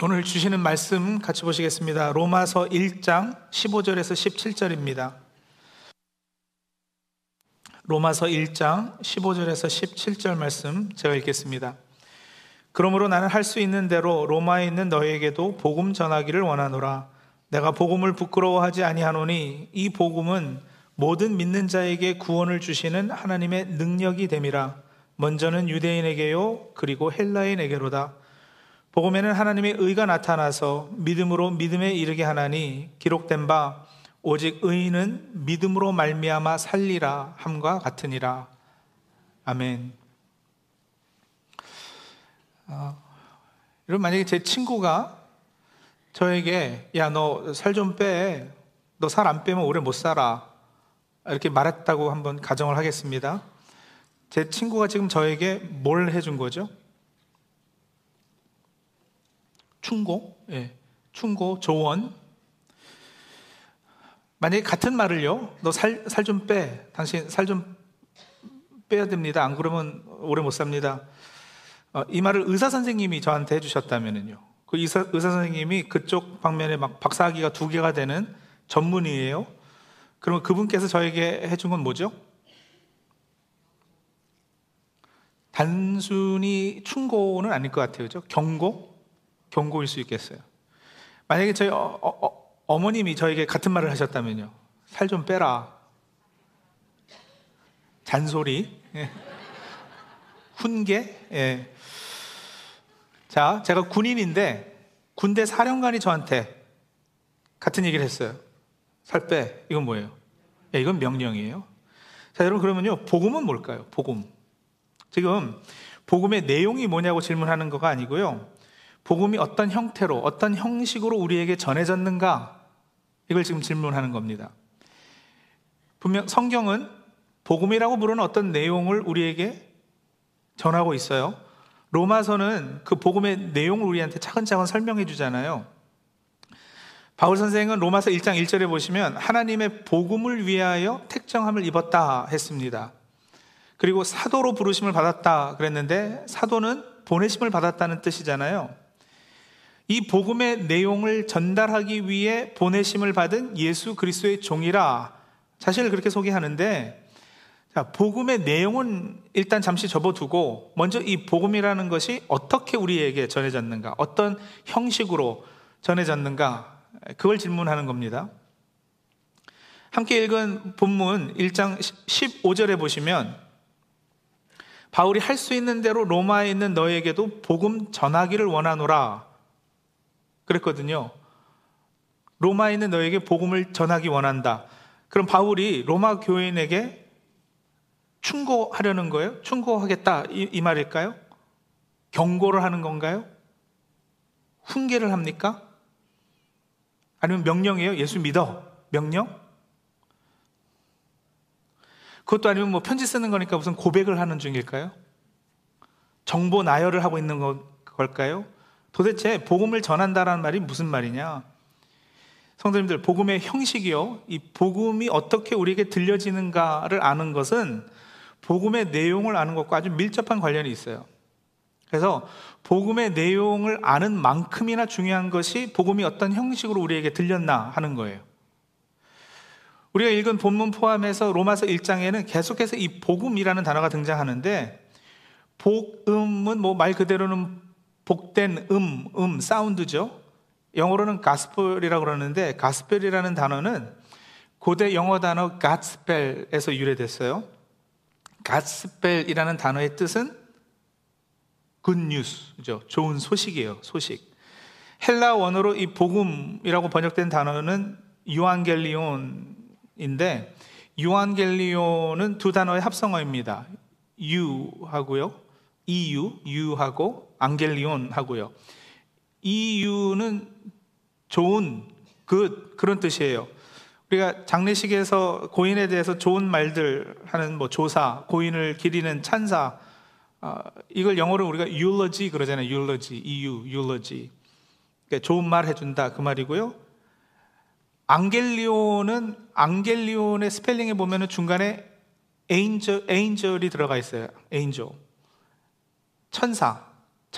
오늘 주시는 말씀 같이 보시겠습니다. 로마서 1장 15절에서 17절입니다. 로마서 1장 15절에서 17절 말씀 제가 읽겠습니다. 그러므로 나는 할 수 있는 대로 로마에 있는 너에게도 복음 전하기를 원하노라. 내가 복음을 부끄러워하지 아니하노니 이 복음은 모든 믿는 자에게 구원을 주시는 하나님의 능력이 됨이라. 먼저는 유대인에게요, 그리고 헬라인에게로다. 복음에는 하나님의 의가 나타나서 믿음으로 믿음에 이르게 하나니 기록된 바 오직 의인은 믿음으로 말미암아 살리라 함과 같으니라. 아멘. 어, 여러분 만약에 제 친구가 저에게 야 너 살 좀 빼. 너 살 안 빼면 오래 못 살아. 이렇게 말했다고 한번 가정을 하겠습니다. 제 친구가 지금 저에게 뭘 해준 거죠? 충고, 예, 충고, 조언. 만약에 같은 말을요, 너 살, 살 좀 빼. 당신 살 좀 빼야 됩니다. 안 그러면 오래 못 삽니다. 어, 이 말을 의사 선생님이 저한테 해주셨다면은요. 그 의사, 의사 선생님이 그쪽 방면에 막 박사학위가 두 개가 되는 전문의예요. 그러면 그분께서 저에게 해준 건 뭐죠? 단순히 충고는 아닐 것 같아요. 그죠? 경고? 경고일 수 있겠어요. 만약에 저희 어, 어, 어 머님이 저에게 같은 말을 하셨다면요. 살 좀 빼라. 잔소리. 예. 훈계. 예. 자, 제가 군인인데 군대 사령관이 저한테 같은 얘기를 했어요. 살 빼. 이건 뭐예요? 예, 이건 명령이에요. 자, 여러분 그러면요. 복음은 뭘까요? 복음. 지금 복음의 내용이 뭐냐고 질문하는 거가 아니고요. 복음이 어떤 형태로, 어떤 형식으로 우리에게 전해졌는가? 이걸 지금 질문하는 겁니다. 분명 성경은 복음이라고 부르는 어떤 내용을 우리에게 전하고 있어요. 로마서는 그 복음의 내용을 우리한테 차근차근 설명해 주잖아요. 바울 선생은 로마서 1장 1절에 보시면 하나님의 복음을 위하여 택정함을 입었다 했습니다. 그리고 사도로 부르심을 받았다 그랬는데 사도는 보내심을 받았다는 뜻이잖아요. 이 복음의 내용을 전달하기 위해 보내심을 받은 예수 그리스도의 종이라 자신을 그렇게 소개하는데 자, 복음의 내용은 일단 잠시 접어두고 먼저 이 복음이라는 것이 어떻게 우리에게 전해졌는가, 어떤 형식으로 전해졌는가, 그걸 질문하는 겁니다. 함께 읽은 본문 1장 15절에 보시면 바울이 할 수 있는 대로 로마에 있는 너에게도 복음 전하기를 원하노라. 그랬거든요. 로마에 있는 너에게 복음을 전하기 원한다. 그럼 바울이 로마 교인에게 충고하려는 거예요? 충고하겠다. 이, 이 말일까요? 경고를 하는 건가요? 훈계를 합니까? 아니면 명령이에요? 예수 믿어. 명령? 그것도 아니면 뭐 편지 쓰는 거니까 무슨 고백을 하는 중일까요? 정보 나열을 하고 있는 걸까요? 도대체 복음을 전한다라는 말이 무슨 말이냐? 성도님들, 복음의 형식이요. 이 복음이 어떻게 우리에게 들려지는가를 아는 것은 복음의 내용을 아는 것과 아주 밀접한 관련이 있어요. 그래서 복음의 내용을 아는 만큼이나 중요한 것이 복음이 어떤 형식으로 우리에게 들렸나 하는 거예요. 우리가 읽은 본문 포함해서 로마서 1장에는 계속해서 이 복음이라는 단어가 등장하는데 복음은 뭐 말 그대로는 복된 음, 음, 사운드죠. 영어로는 가스펠이라고 그러는데 가스펠이라는 단어는 고대 영어 단어 가스펠에서 유래됐어요. 가스펠이라는 단어의 뜻은 굿뉴스죠. 좋은 소식이에요. 소식. 헬라 원어로 이 복음이라고 번역된 단어는 유안겔리온인데 유안겔리온은 두 단어의 합성어입니다. 유하고요. EU, 유하고 안겔리온 하고요. EU는 좋은, 그 그런 뜻이에요. 우리가 장례식에서 고인에 대해서 좋은 말들 하는 뭐 조사, 고인을 기리는 찬사, 어, 이걸 영어로 우리가 eulogy 그러잖아요. eulogy, EU, eulogy. 그러니까 좋은 말 해준다 그 말이고요. 앙겔리온은 앙겔리온의 스펠링에 보면은 중간에 angel, angel이 들어가 있어요. angel. 천사.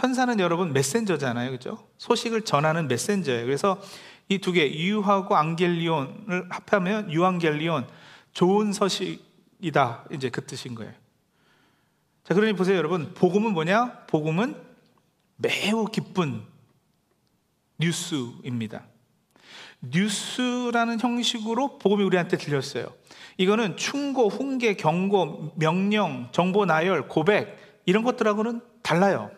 천사는 여러분 메신저잖아요. 그죠? 소식을 전하는 메신저예요. 그래서 이 두 개, 유하고 앙겔리온을 합하면 유앙겔리온, 좋은 서식이다. 이제 그 뜻인 거예요. 자, 그러니 보세요, 여러분. 복음은 뭐냐? 복음은 매우 기쁜 뉴스입니다. 뉴스라는 형식으로 복음이 우리한테 들렸어요. 이거는 충고, 훈계, 경고, 명령, 정보 나열, 고백 이런 것들하고는 달라요.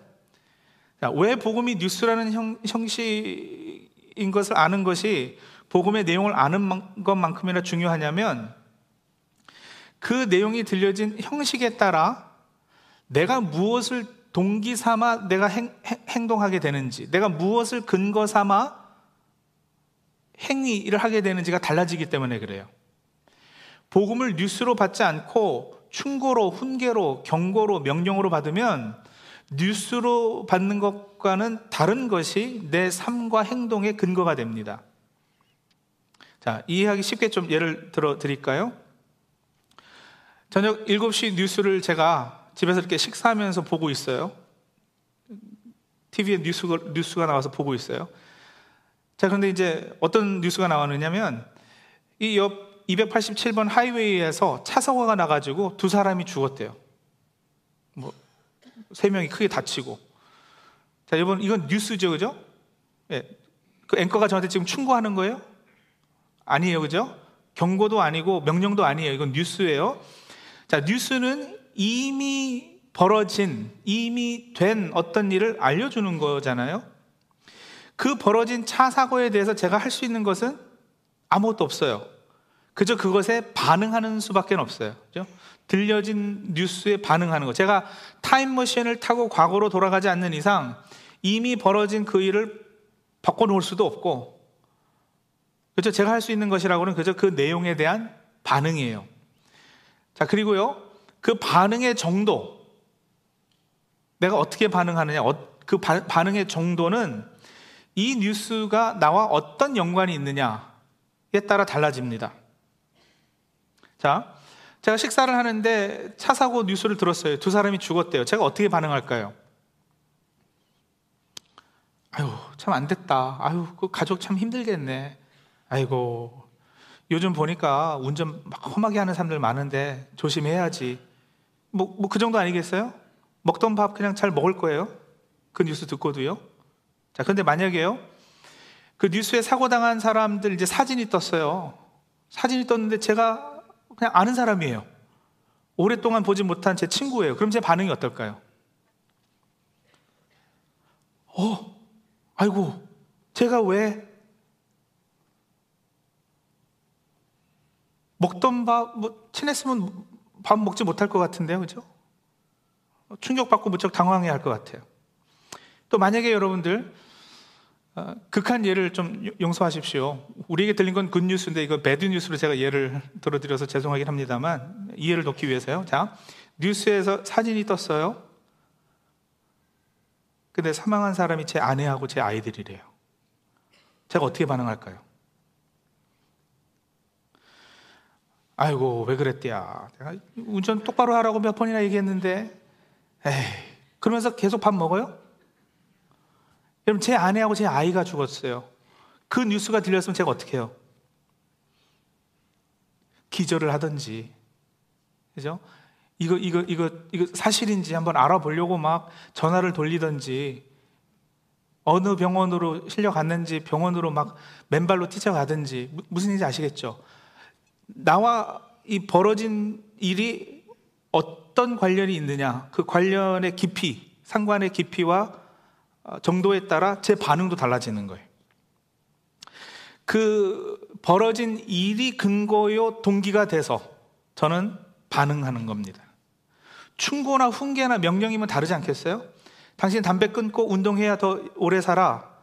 자, 왜 복음이 뉴스라는 형, 형식인 것을 아는 것이 복음의 내용을 아는 것만큼이나 중요하냐면 그 내용이 들려진 형식에 따라 내가 무엇을 동기 삼아 내가 행, 행동하게 되는지, 내가 무엇을 근거 삼아 행위를 하게 되는지가 달라지기 때문에 그래요. 복음을 뉴스로 받지 않고 충고로, 훈계로, 경고로, 명령으로 받으면 뉴스로 받는 것과는 다른 것이 내 삶과 행동의 근거가 됩니다. 자, 이해하기 쉽게 좀 예를 들어 드릴까요? 저녁 7시 뉴스를 제가 집에서 이렇게 식사하면서 보고 있어요. TV에 뉴스가, 뉴스가 나와서 보고 있어요. 자, 그런데 이제 어떤 뉴스가 나왔느냐면 이 옆 287번 하이웨이에서 차 사고가 나가지고 두 사람이 죽었대요. 뭐, 세 명이 크게 다치고. 자, 여러분, 이건 뉴스죠, 그죠? 예. 그 앵커가 저한테 지금 충고하는 거예요? 아니에요, 그죠? 경고도 아니고 명령도 아니에요. 이건 뉴스예요. 자, 뉴스는 이미 벌어진, 이미 된 어떤 일을 알려주는 거잖아요. 그 벌어진 차 사고에 대해서 제가 할 수 있는 것은 아무것도 없어요. 그저 그것에 반응하는 수밖에 없어요. 그죠? 들려진 뉴스에 반응하는 거. 제가 타임머신을 타고 과거로 돌아가지 않는 이상 이미 벌어진 그 일을 바꿔놓을 수도 없고, 그죠? 제가 할 수 있는 것이라고는 그저 그 내용에 대한 반응이에요. 자, 그리고요, 그 반응의 정도, 내가 어떻게 반응하느냐, 어, 그 반응의 정도는 이 뉴스가 나와 어떤 연관이 있느냐에 따라 달라집니다. 자, 제가 식사를 하는데 차 사고 뉴스를 들었어요. 두 사람이 죽었대요. 제가 어떻게 반응할까요? 아유, 참 안 됐다. 아유, 그 가족 참 힘들겠네. 아이고, 요즘 보니까 운전 막 험하게 하는 사람들 많은데 조심해야지. 뭐, 뭐 그 정도 아니겠어요? 먹던 밥 그냥 잘 먹을 거예요. 그 뉴스 듣고도요. 자, 그런데 만약에요. 그 뉴스에 사고당한 사람들 이제 사진이 떴어요. 사진이 떴는데 제가 그냥 아는 사람이에요. 오랫동안 보지 못한 제 친구예요. 그럼 제 반응이 어떨까요? 어, 아이고, 제가 왜 먹던 밥, 뭐, 친했으면 밥 먹지 못할 것 같은데요, 그죠? 충격받고 무척 당황해야 할것 같아요. 또 만약에 여러분들 어, 극한 예를 좀 용서하십시오. 우리에게 들린 건 굿뉴스인데 이거 배드뉴스로 제가 예를 들어드려서 죄송하긴 합니다만 이해를 돕기 위해서요. 자, 뉴스에서 사진이 떴어요. 근데 사망한 사람이 제 아내하고 제 아이들이래요. 제가 어떻게 반응할까요? 아이고, 왜 그랬대야. 내가 운전 똑바로 하라고 몇 번이나 얘기했는데, 에이, 그러면서 계속 밥 먹어요? 여러분, 제 아내하고 제 아이가 죽었어요. 그 뉴스가 들렸으면 제가 어떻게 해요? 기절을 하든지, 그죠? 이거, 이거, 이거, 이거 사실인지 한번 알아보려고 막 전화를 돌리든지, 어느 병원으로 실려갔는지 병원으로 막 맨발로 뛰쳐가든지, 무슨 일인지 아시겠죠? 나와 이 벌어진 일이 어떤 관련이 있느냐, 그 관련의 깊이, 상관의 깊이와 어, 정도에 따라 제 반응도 달라지는 거예요. 그 벌어진 일이 근거요 동기가 돼서 저는 반응하는 겁니다. 충고나 훈계나 명령이면 다르지 않겠어요? 당신 담배 끊고 운동해야 더 오래 살아.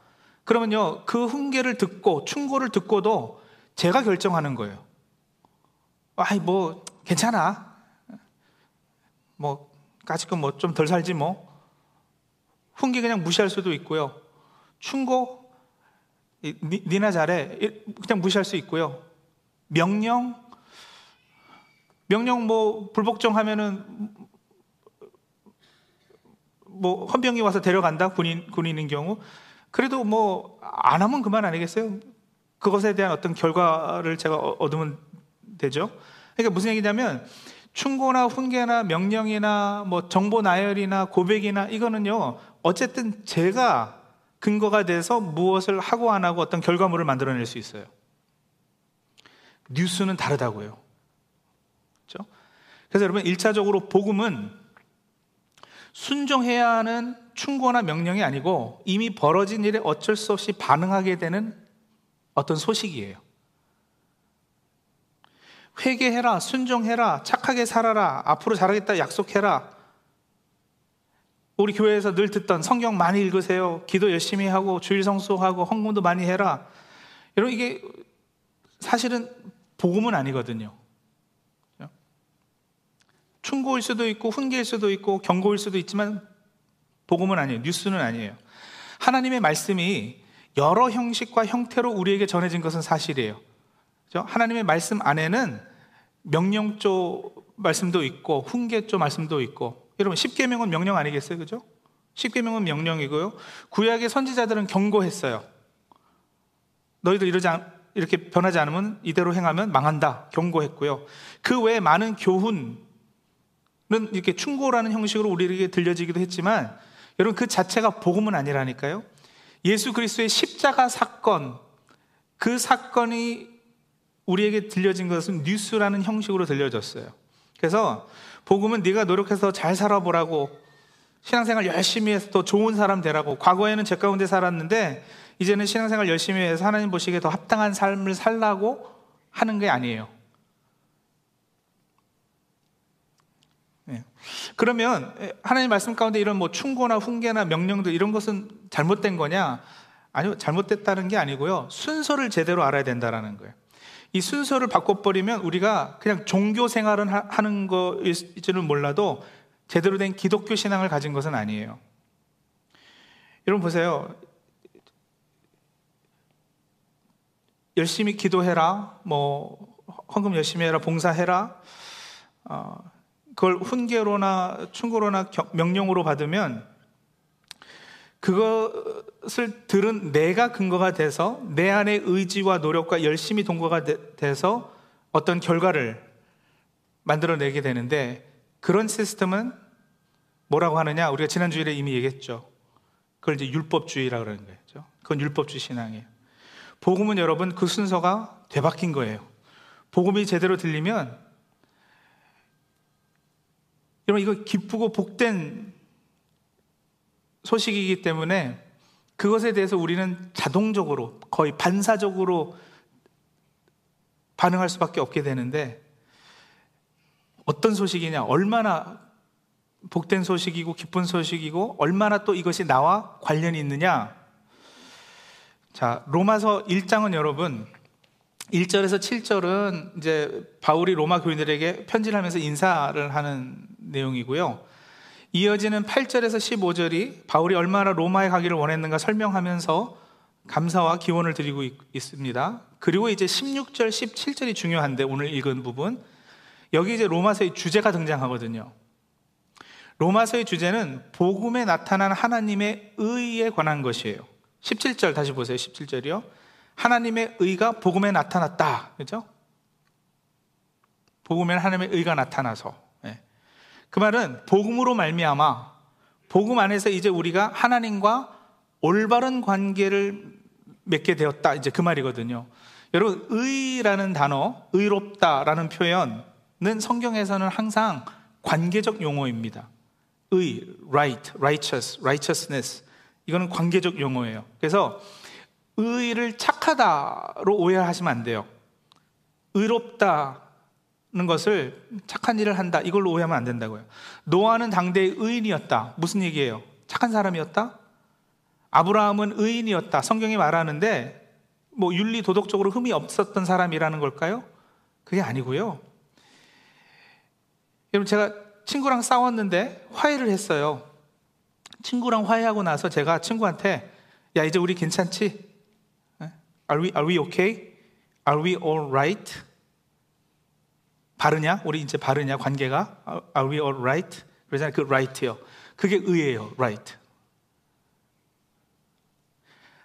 그러면요, 그 훈계를 듣고 충고를 듣고도 제가 결정하는 거예요. 아이, 뭐, 괜찮아. 뭐, 까짓 건 뭐좀 덜 살지 뭐. 훈계 그냥 무시할 수도 있고요. 충고 니, 니나 잘해 그냥 무시할 수 있고요. 명령 명령 뭐 불복종하면은 뭐 헌병이 와서 데려간다 군인 군인인 경우 그래도 뭐 안 하면 그만 아니겠어요? 그것에 대한 어떤 결과를 제가 얻으면 되죠. 그러니까 무슨 얘기냐면 충고나 훈계나 명령이나 뭐 정보 나열이나 고백이나 이거는요 어쨌든 제가 근거가 돼서 무엇을 하고 안 하고 어떤 결과물을 만들어낼 수 있어요. 뉴스는 다르다고요. 그렇죠? 그래서 여러분 1차적으로 복음은 순종해야 하는 충고나 명령이 아니고 이미 벌어진 일에 어쩔 수 없이 반응하게 되는 어떤 소식이에요. 회개해라, 순종해라, 착하게 살아라, 앞으로 잘하겠다 약속해라. 우리 교회에서 늘 듣던 성경 많이 읽으세요. 기도 열심히 하고 주일 성수하고 헌금도 많이 해라. 여러분 이게 사실은 복음은 아니거든요. 충고일 수도 있고 훈계일 수도 있고 경고일 수도 있지만 복음은 아니에요. 뉴스는 아니에요. 하나님의 말씀이 여러 형식과 형태로 우리에게 전해진 것은 사실이에요. 하나님의 말씀 안에는 명령조 말씀도 있고 훈계조 말씀도 있고 여러분 십계명은 명령 아니겠어요, 그죠? 십계명은 명령이고요. 구약의 선지자들은 경고했어요. 너희들 이러지 않, 이렇게 변하지 않으면 이대로 행하면 망한다. 경고했고요. 그 외에 많은 교훈은 이렇게 충고라는 형식으로 우리에게 들려지기도 했지만 여러분 그 자체가 복음은 아니라니까요. 예수 그리스도의 십자가 사건 그 사건이 우리에게 들려진 것은 뉴스라는 형식으로 들려졌어요. 그래서 복음은 네가 노력해서 잘 살아보라고 신앙생활 열심히 해서 더 좋은 사람 되라고 과거에는 제 가운데 살았는데 이제는 신앙생활 열심히 해서 하나님 보시기에 더 합당한 삶을 살라고 하는 게 아니에요. 네. 그러면 하나님 말씀 가운데 이런 뭐 충고나 훈계나 명령들 이런 것은 잘못된 거냐? 아니요, 잘못됐다는 게 아니고요. 순서를 제대로 알아야 된다라는 거예요. 이 순서를 바꿔버리면 우리가 그냥 종교 생활을 하는 거일지는 몰라도 제대로 된 기독교 신앙을 가진 것은 아니에요. 여러분 보세요. 열심히 기도해라, 뭐 헌금 열심히 해라, 봉사해라. 어, 그걸 훈계로나 충고로나 명령으로 받으면 그것을 들은 내가 근거가 돼서 내 안의 의지와 노력과 열심히 동거가 돼서 어떤 결과를 만들어내게 되는데 그런 시스템은 뭐라고 하느냐? 우리가 지난 주일에 이미 얘기했죠. 그걸 이제 율법주의라 그러는 거죠. 그건 율법주의 신앙이에요. 복음은 여러분 그 순서가 되바뀐 거예요. 복음이 제대로 들리면 여러분 이거 기쁘고 복된 소식이기 때문에 그것에 대해서 우리는 자동적으로 거의 반사적으로 반응할 수밖에 없게 되는데 어떤 소식이냐, 얼마나 복된 소식이고 기쁜 소식이고 얼마나 또 이것이 나와 관련이 있느냐. 자, 로마서 1장은 여러분 1절에서 7절은 이제 바울이 로마 교인들에게 편지를 하면서 인사를 하는 내용이고요. 이어지는 8절에서 15절이 바울이 얼마나 로마에 가기를 원했는가 설명하면서 감사와 기원을 드리고 있습니다. 그리고 이제 16절, 17절이 중요한데 오늘 읽은 부분. 여기 이제 로마서의 주제가 등장하거든요. 로마서의 주제는 복음에 나타난 하나님의 의에 관한 것이에요. 17절 다시 보세요. 17절이요. 하나님의 의가 복음에 나타났다. 그죠? 복음에 하나님의 의가 나타나서 그 말은 복음으로 말미암아 복음 안에서 이제 우리가 하나님과 올바른 관계를 맺게 되었다. 이제 그 말이거든요. 여러분 의라는 단어, 의롭다라는 표현은 성경에서는 항상 관계적 용어입니다. 의, right, righteous, righteousness. 이거는 관계적 용어예요. 그래서 의를 착하다로 오해하시면 안 돼요. 의롭다 는 것을 착한 일을 한다. 이걸로 오해하면 안 된다고요. 노아는 당대의 의인이었다. 무슨 얘기예요? 착한 사람이었다? 아브라함은 의인이었다. 성경이 말하는데 뭐 윤리 도덕적으로 흠이 없었던 사람이라는 걸까요? 그게 아니고요. 여러분 제가 친구랑 싸웠는데 화해를 했어요. 친구랑 화해하고 나서 제가 친구한테 야 이제 우리 괜찮지? Are we are we okay? Are we all right? 바르냐? 우리 이제 바르냐? 관계가? Are we all right? 그러잖아요. 그 right요. 그게 의예요. right.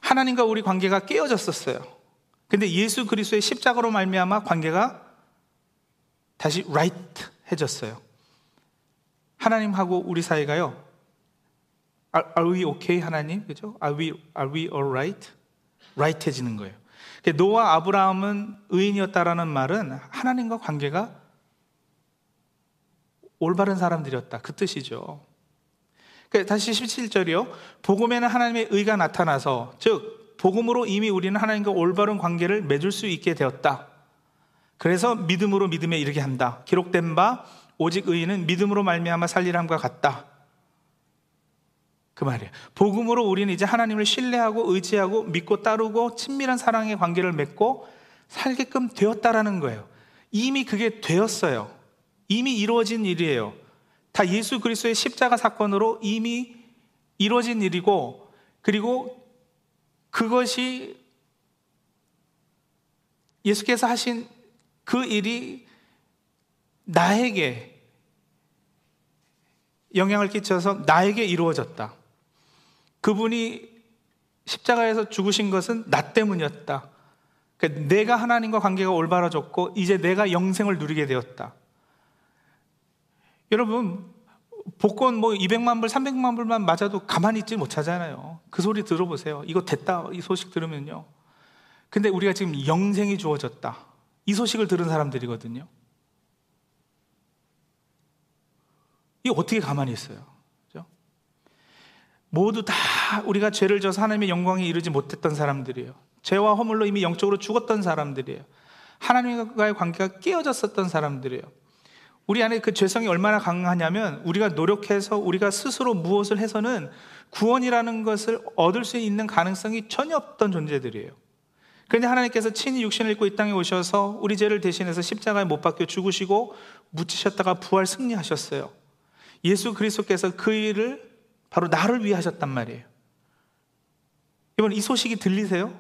하나님과 우리 관계가 깨어졌었어요. 근데 예수 그리스도의 십자가로 말미암아 관계가 다시 right 해졌어요. 하나님하고 우리 사이가요. Are, are we okay 하나님? 그죠? Are we are we all right? right해지는 거예요. 노아 아브라함은 의인이었다라는 말은 하나님과 관계가 올바른 사람들이었다. 그 뜻이죠. 다시 17절이요. 복음에는 하나님의 의가 나타나서, 즉, 복음으로 이미 우리는 하나님과 올바른 관계를 맺을 수 있게 되었다. 그래서 믿음으로 믿음에 이르게 한다. 기록된 바, 오직 의인은 믿음으로 말미암아 살리람과 같다. 그 말이에요. 복음으로 우리는 이제 하나님을 신뢰하고 의지하고 믿고 따르고 친밀한 사랑의 관계를 맺고 살게끔 되었다라는 거예요. 이미 그게 되었어요. 이미 이루어진 일이에요. 다 예수 그리스도의 십자가 사건으로 이미 이루어진 일이고 그리고 그것이 예수께서 하신 그 일이 나에게 영향을 끼쳐서 나에게 이루어졌다. 그분이 십자가에서 죽으신 것은 나 때문이었다. 그러니까 내가 하나님과 관계가 올바라졌고 이제 내가 영생을 누리게 되었다. 여러분, 복권 뭐 200만 불, 300만 불만 맞아도 가만히 있지 못하잖아요. 그 소리 들어보세요. 이거 됐다. 이 소식 들으면요. 근데 우리가 지금 영생이 주어졌다. 이 소식을 들은 사람들이거든요. 이 어떻게 가만히 있어요? 그죠? 모두 다 우리가 죄를 져서 하나님의 영광에 이르지 못했던 사람들이에요. 죄와 허물로 이미 영적으로 죽었던 사람들이에요. 하나님과의 관계가 깨어졌었던 사람들이에요. 우리 안에 그 죄성이 얼마나 강하냐면 우리가 노력해서 우리가 스스로 무엇을 해서는 구원이라는 것을 얻을 수 있는 가능성이 전혀 없던 존재들이에요. 그런데 하나님께서 친히 육신을 입고 이 땅에 오셔서 우리 죄를 대신해서 십자가에 못 박혀 죽으시고 묻히셨다가 부활 승리하셨어요. 예수 그리스도께서 그 일을 바로 나를 위해 하셨단 말이에요. 이번 이 소식이 들리세요?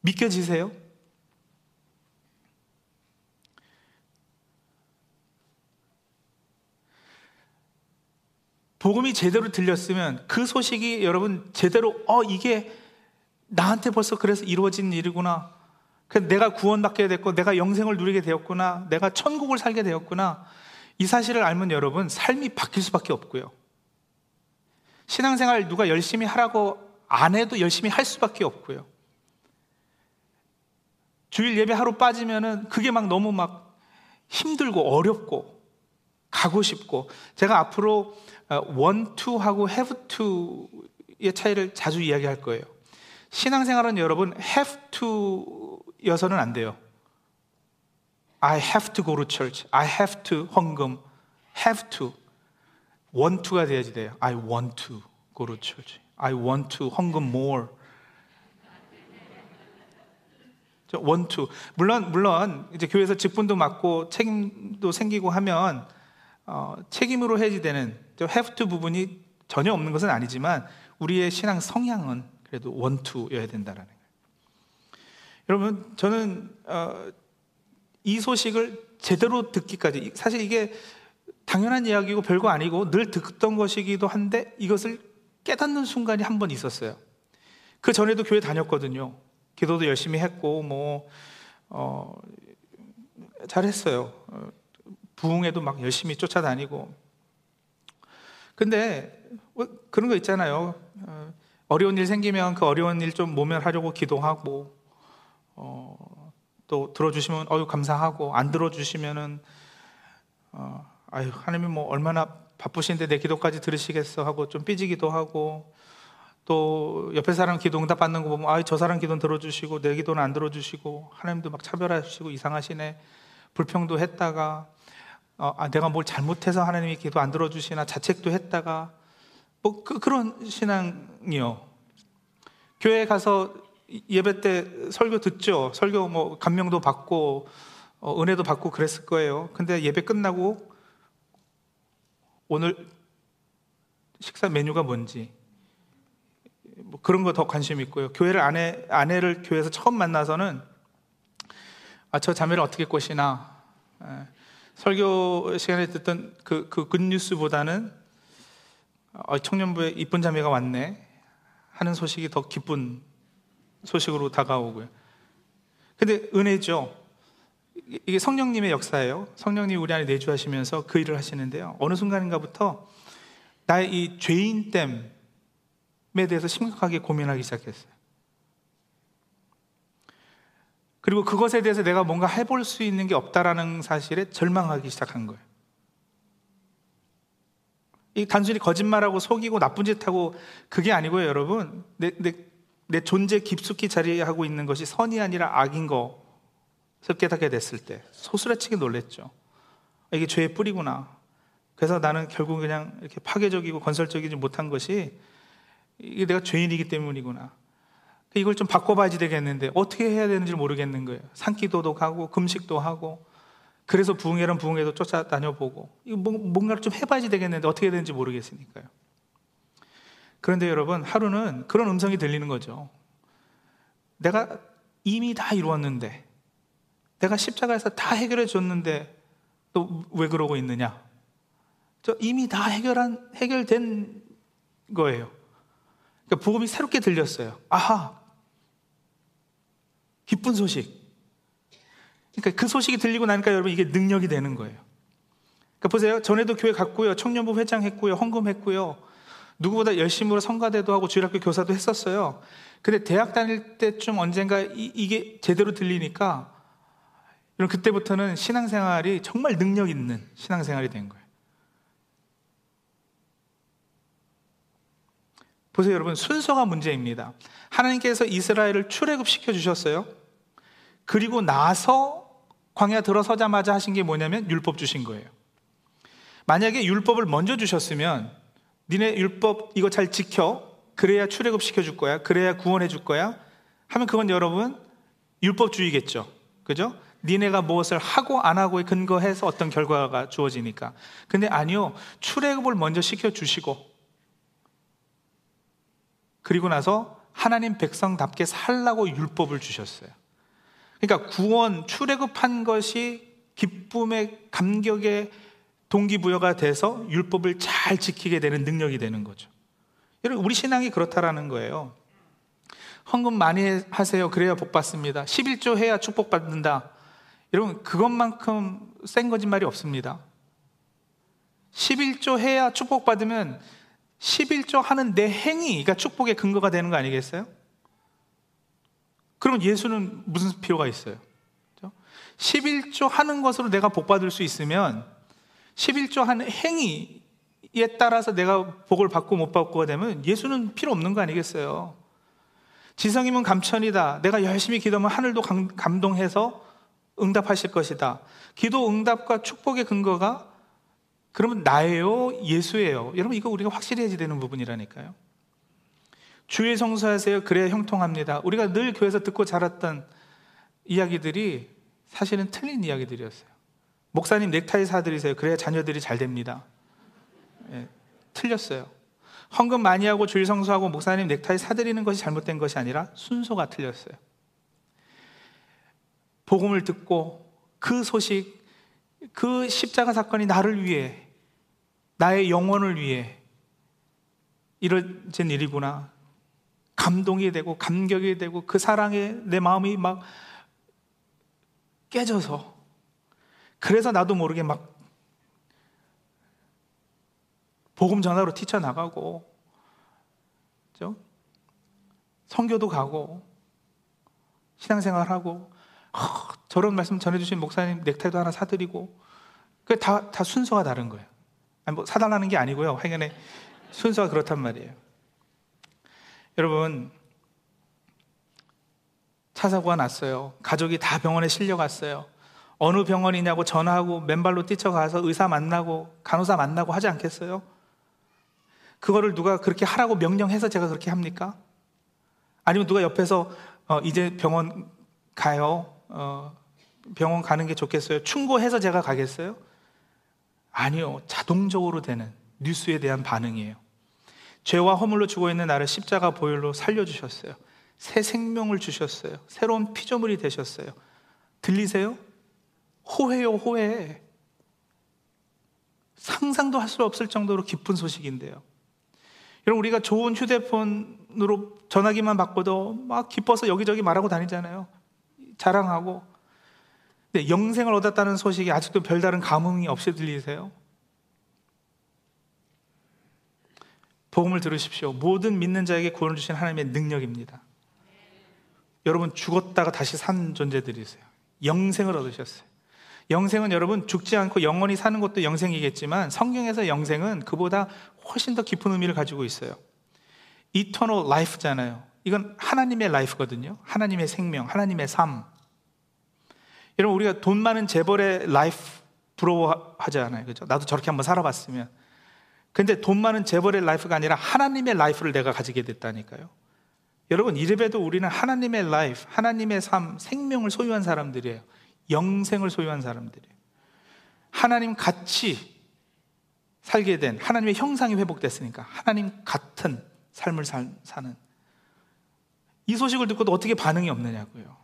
믿겨지세요? 복음이 제대로 들렸으면 그 소식이 여러분 제대로 어 이게 나한테 벌써 그래서 이루어진 일이구나. 내가 구원받게 됐고 내가 영생을 누리게 되었구나. 내가 천국을 살게 되었구나. 이 사실을 알면 여러분 삶이 바뀔 수밖에 없고요. 신앙생활 누가 열심히 하라고 안 해도 열심히 할 수밖에 없고요. 주일 예배 하루 빠지면은 그게 막 너무 막 힘들고 어렵고 가고 싶고 제가 앞으로 어, want to하고 have to의 차이를 자주 이야기할 거예요. 신앙생활은 여러분 have to여서는 안 돼요. I have to go to church. I have to 헌금. have to. want to가 돼야지 돼요. I want to go to church. I want to 헌금 more. to. 물론 물론 이제 교회에서 직분도 맡고 책임도 생기고 하면 어, 책임으로 해지되는 have to 부분이 전혀 없는 것은 아니지만 우리의 신앙 성향은 그래도 to여야 된다라는 거예요. 여러분 저는 어, 이 소식을 제대로 듣기까지 사실 이게 당연한 이야기고 별거 아니고 늘 듣던 것이기도 한데 이것을 깨닫는 순간이 한 번 있었어요. 그 전에도 교회 다녔거든요. 기도도 열심히 했고 뭐 어, 잘했어요. 어, 부흥에도 막 열심히 쫓아다니고. 근데 뭐 그런 거 있잖아요. 어, 어려운 일 생기면 그 어려운 일 좀 모면하려고 기도하고 어, 또 들어주시면 어유 감사하고 안 들어주시면은 어, 아유 하나님 뭐 얼마나 바쁘신데 내 기도까지 들으시겠어 하고 좀 삐지기도 하고 또 옆에 사람 기도 응답 받는 거 보면 아저 사람 기도는 들어주시고 내 기도는 안 들어주시고 하나님도 막 차별하시고 이상하시네 불평도 했다가 어, 아, 내가 뭘 잘못해서 하나님이 기도 안 들어주시나 자책도 했다가 뭐 그, 그런 신앙이요. 교회 가서 예배 때 설교 듣죠. 설교 뭐 감명도 받고 어, 은혜도 받고 그랬을 거예요. 근데 예배 끝나고 오늘 식사 메뉴가 뭔지 뭐 그런 거 더 관심 있고요. 교회를 아내 아내를 교회에서 처음 만나서는 아 저 자매를 어떻게 꼬시나 에, 설교 시간에 듣던 그, 그 굿뉴스보다는 어, 청년부에 이쁜 자매가 왔네 하는 소식이 더 기쁜 소식으로 다가오고요. 근데 은혜죠. 이게 성령님의 역사예요. 성령님 우리 안에 내주하시면서 그 일을 하시는데요. 어느 순간인가부터 나의 이 죄인됨에 대해서 심각하게 고민하기 시작했어요. 그리고 그것에 대해서 내가 뭔가 해볼 수 있는 게 없다라는 사실에 절망하기 시작한 거예요. 이 단순히 거짓말하고 속이고 나쁜 짓 하고 그게 아니고요, 여러분. 내, 내, 내 존재 깊숙이 자리하고 있는 것이 선이 아니라 악인 것을 깨닫게 됐을 때 소스라치게 놀랬죠. 이게 죄의 뿌리구나. 그래서 나는 결국 그냥 이렇게 파괴적이고 건설적이지 못한 것이 이게 내가 죄인이기 때문이구나. 이걸 좀 바꿔봐야지 되겠는데 어떻게 해야 되는지 모르겠는 거예요. 산기도도 가고 금식도 하고 그래서 부흥회란 부흥회도 쫓아다녀 보고 이거 뭐, 뭔가를 좀 해봐야지 되겠는데 어떻게 해야 되는지 모르겠으니까요. 그런데 여러분 하루는 그런 음성이 들리는 거죠. 내가 이미 다 이루었는데 내가 십자가에서 다 해결해 줬는데 또 왜 그러고 있느냐? 저 이미 다 해결한 해결된 거예요. 그러니까 복음이 새롭게 들렸어요. 아하, 기쁜 소식. 그러니까 그 소식이 들리고 나니까 여러분 이게 능력이 되는 거예요. 그러니까 보세요. 전에도 교회 갔고요. 청년부 회장 했고요. 헌금했고요. 누구보다 열심으로 성가대도 하고 주일학교 교사도 했었어요. 근데 대학 다닐 때쯤 언젠가 이, 게 제대로 들리니까 여러분 그때부터는 신앙생활이 정말 능력 있는 신앙생활이 된 거예요. 보세요, 여러분 순서가 문제입니다. 하나님께서 이스라엘을 출애굽 시켜 주셨어요. 그리고 나서 광야 들어서자마자 하신 게 뭐냐면 율법 주신 거예요. 만약에 율법을 먼저 주셨으면 니네 율법 이거 잘 지켜. 그래야 출애굽 시켜 줄 거야. 그래야 구원해 줄 거야. 하면 그건 여러분 율법주의겠죠. 그죠? 니네가 무엇을 하고 안 하고에 근거해서 어떤 결과가 주어지니까. 근데 아니요. 출애굽을 먼저 시켜 주시고 그리고 나서 하나님 백성답게 살라고 율법을 주셨어요. 그러니까 구원, 출애굽한 것이 기쁨의 감격의 동기부여가 돼서 율법을 잘 지키게 되는 능력이 되는 거죠. 여러분, 우리 신앙이 그렇다라는 거예요. 헌금 많이 하세요. 그래야 복 받습니다. 11조 해야 축복 받는다. 여러분, 그것만큼 센 거짓말이 없습니다. 11조 해야 축복 받으면 11조 하는 내 행위가 축복의 근거가 되는 거 아니겠어요? 그러면 예수는 무슨 필요가 있어요? 11조 하는 것으로 내가 복 받을 수 있으면 11조 하는 행위에 따라서 내가 복을 받고 못 받고가 되면 예수는 필요 없는 거 아니겠어요? 지성이면 감천이다. 내가 열심히 기도하면 하늘도 감동해서 응답하실 것이다. 기도 응답과 축복의 근거가 그러면 나예요? 예수예요? 여러분 이거 우리가 확실히 해야 되는 부분이라니까요. 주의 성수하세요. 그래야 형통합니다. 우리가 늘 교회에서 듣고 자랐던 이야기들이 사실은 틀린 이야기들이었어요. 목사님 넥타이 사드리세요. 그래야 자녀들이 잘 됩니다. 예, 틀렸어요. 헌금 많이 하고 주일 성수하고 목사님 넥타이 사드리는 것이 잘못된 것이 아니라 순서가 틀렸어요. 복음을 듣고 그 소식, 그 십자가 사건이 나를 위해, 나의 영혼을 위해 이루어진 일이구나. 감동이 되고 감격이 되고 그 사랑에 내 마음이 막 깨져서 그래서 나도 모르게 막 복음 전하러 뛰쳐나가고 그죠? 성교도 가고 신앙생활 하고 허, 저런 말씀 전해주신 목사님 넥타이도 하나 사드리고 그 다, 다 순서가 다른 거예요. 아니 뭐 사달라는 게 아니고요. 하여간에 순서가 그렇단 말이에요 여러분, 차 사고가 났어요. 가족이 다 병원에 실려갔어요. 어느 병원이냐고 전화하고 맨발로 뛰쳐가서 의사 만나고 간호사 만나고 하지 않겠어요? 그거를 누가 그렇게 하라고 명령해서 제가 그렇게 합니까? 아니면 누가 옆에서 어, 이제 병원 가요. 어, 병원 가는 게 좋겠어요. 충고해서 제가 가겠어요? 아니요. 자동적으로 되는 뉴스에 대한 반응이에요. 죄와 허물로 죽어 있는 나를 십자가 보혈로 살려주셨어요. 새 생명을 주셨어요. 새로운 피조물이 되셨어요. 들리세요? 호해요, 호해. 상상도 할 수 없을 정도로 기쁜 소식인데요. 여러분, 우리가 좋은 휴대폰으로 전화기만 받고도 막 기뻐서 여기저기 말하고 다니잖아요. 자랑하고. 근데 영생을 얻었다는 소식이 아직도 별다른 감흥이 없이 들리세요? 복음을 들으십시오. 모든 믿는 자에게 구원을 주신 하나님의 능력입니다. 여러분 죽었다가 다시 산 존재들이세요. 영생을 얻으셨어요. 영생은 여러분 죽지 않고 영원히 사는 것도 영생이겠지만 성경에서 영생은 그보다 훨씬 더 깊은 의미를 가지고 있어요. eternal life잖아요. 이건 하나님의 life거든요. 하나님의 생명, 하나님의 삶. 여러분 우리가 돈 많은 재벌의 life 부러워하잖아요. 그죠? 나도 저렇게 한번 살아봤으면. 근데 돈 많은 재벌의 life가 아니라 하나님의 life를 내가 가지게 됐다니까요. 여러분, 이래봬도 우리는 하나님의 life, 하나님의 삶, 생명을 소유한 사람들이에요. 영생을 소유한 사람들이에요. 하나님 같이 살게 된 하나님의 형상이 회복됐으니까 하나님 같은 삶을 사, 사는 이 소식을 듣고도 어떻게 반응이 없느냐고요.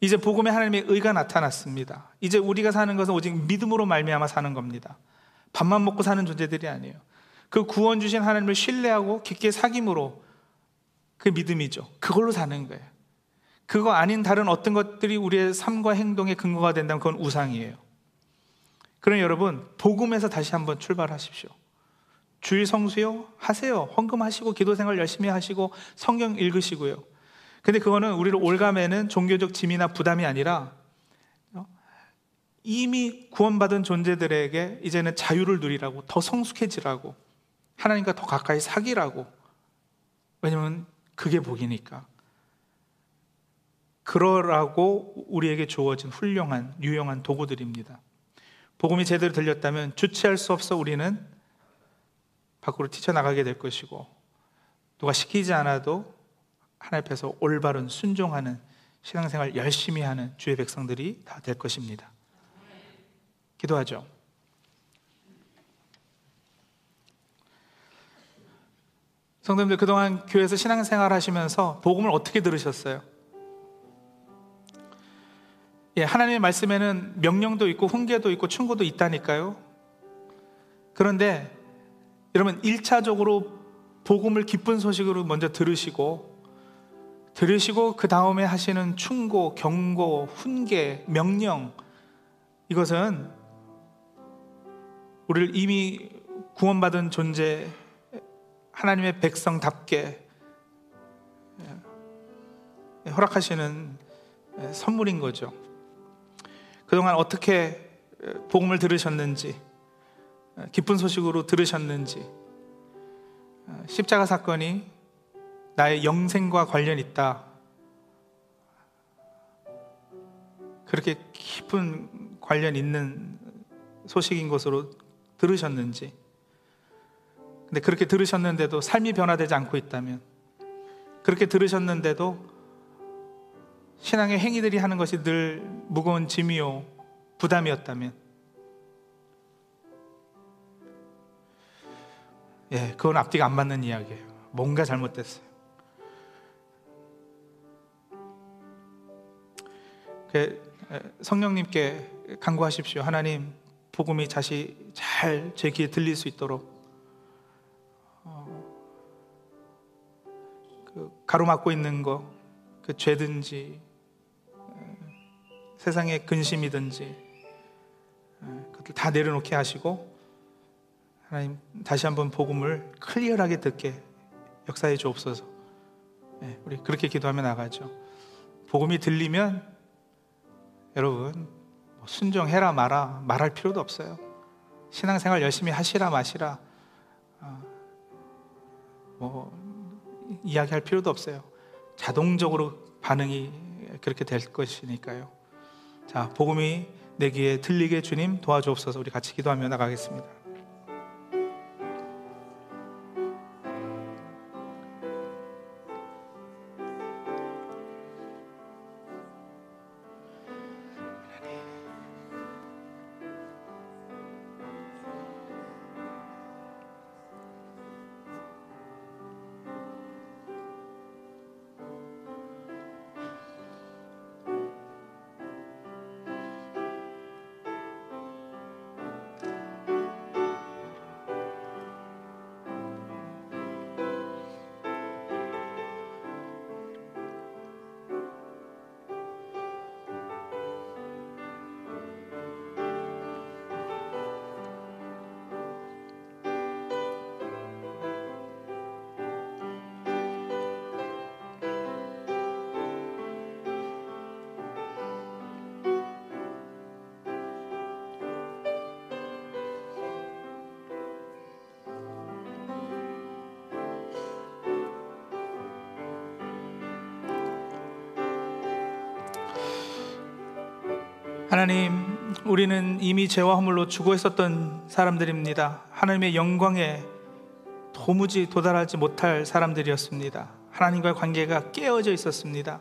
이제 복음에 하나님의 의가 나타났습니다. 이제 우리가 사는 것은 오직 믿음으로 말미암아 사는 겁니다. 밥만 먹고 사는 존재들이 아니에요. 그 구원 주신 하나님을 신뢰하고 깊게 사귐으로 그 믿음이죠. 그걸로 사는 거예요. 그거 아닌 다른 어떤 것들이 우리의 삶과 행동의 근거가 된다면 그건 우상이에요. 그럼 여러분, 복음에서 다시 한번 출발하십시오. 주일 성수요? 하세요. 헌금하시고 기도 생활 열심히 하시고 성경 읽으시고요. 근데 그거는 우리를 올가매는 종교적 짐이나 부담이 아니라 이미 구원받은 존재들에게 이제는 자유를 누리라고 더 성숙해지라고 하나님과 더 가까이 사귀라고. 왜냐면 그게 복이니까. 그러라고 우리에게 주어진 훌륭한 유용한 도구들입니다. 복음이 제대로 들렸다면 주체할 수 없어 우리는 밖으로 튀쳐나가게 될 것이고 누가 시키지 않아도 하나님 앞에서 올바른 순종하는 신앙생활 열심히 하는 주의 백성들이 다 될 것입니다 기도하죠. 성도님들 그동안 교회에서 신앙생활 하시면서 복음을 어떻게 들으셨어요? 예, 하나님의 말씀에는 명령도 있고 훈계도 있고 충고도 있다니까요. 그런데 여러분 1차적으로 복음을 기쁜 소식으로 먼저 들으시고 들으시고 그 다음에 하시는 충고, 경고, 훈계, 명령 이것은 우리를 이미 구원받은 존재, 하나님의 백성답게 예, 허락하시는 예, 선물인 거죠. 그동안 어떻게 예, 복음을 들으셨는지, 기쁜 소식으로 들으셨는지, 십자가 사건이 나의 영생과 관련 있다. 그렇게 깊은 관련 있는 소식인 것으로 들으셨는지, 근데 그렇게 들으셨는데도 삶이 변화되지 않고 있다면, 그렇게 들으셨는데도 신앙의 행위들이 하는 것이 늘 무거운 짐이요, 부담이었다면, 예, 그건 앞뒤가 안 맞는 이야기예요. 뭔가 잘못됐어요. 그, 성령님께 간구하십시오. 하나님, 복음이 다시 잘 제 귀에 들릴 수 있도록 어, 그 가로막고 있는 거, 그 죄든지 세상의 근심이든지 그것들 다 내려놓게 하시고 하나님 다시 한번 복음을 클리어하게 듣게 역사해 주옵소서. 네, 우리 그렇게 기도하며 나가죠. 복음이 들리면 여러분 순종해라 마라 말할 필요도 없어요. 신앙생활 열심히 하시라 마시라 어, 뭐 이야기할 필요도 없어요. 자동적으로 반응이 그렇게 될 것이니까요. 자, 복음이 내 귀에 들리게 주님 도와주옵소서. 우리 같이 기도하며 나가겠습니다. 하나님, 우리는 이미 죄와 허물로 죽어 있었던 사람들입니다. 하나님의 영광에 도무지 도달하지 못할 사람들이었습니다. 하나님과의 관계가 깨어져 있었습니다.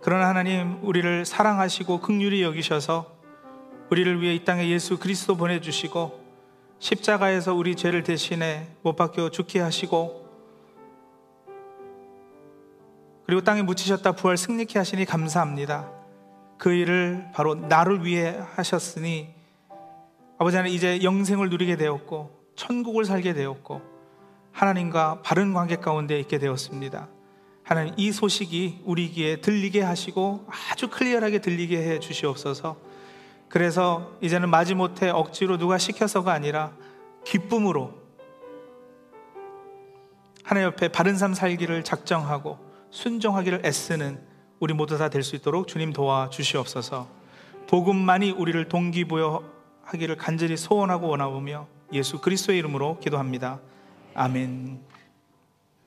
그러나 하나님, 우리를 사랑하시고 극률이 여기셔서 우리를 위해 이 땅에 예수 그리스도 보내주시고 십자가에서 우리 죄를 대신해 못 박혀 죽게 하시고 그리고 땅에 묻히셨다 부활 승리케 하시니 감사합니다. 그 일을 바로 나를 위해 하셨으니 아버지 하나님 이제 영생을 누리게 되었고 천국을 살게 되었고 하나님과 바른 관계 가운데 있게 되었습니다. 하나님 이 소식이 우리 귀에 들리게 하시고 아주 클리어하게 들리게 해 주시옵소서. 그래서 이제는 마지못해 억지로 누가 시켜서가 아니라 기쁨으로 하나님 옆에 바른 삶 살기를 작정하고 순종하기를 애쓰는 우리 모두 다 될 수 있도록 주님 도와 주시옵소서. 복음만이 우리를 동기부여하기를 간절히 소원하고 원하오며 예수 그리스도의 이름으로 기도합니다. 아멘.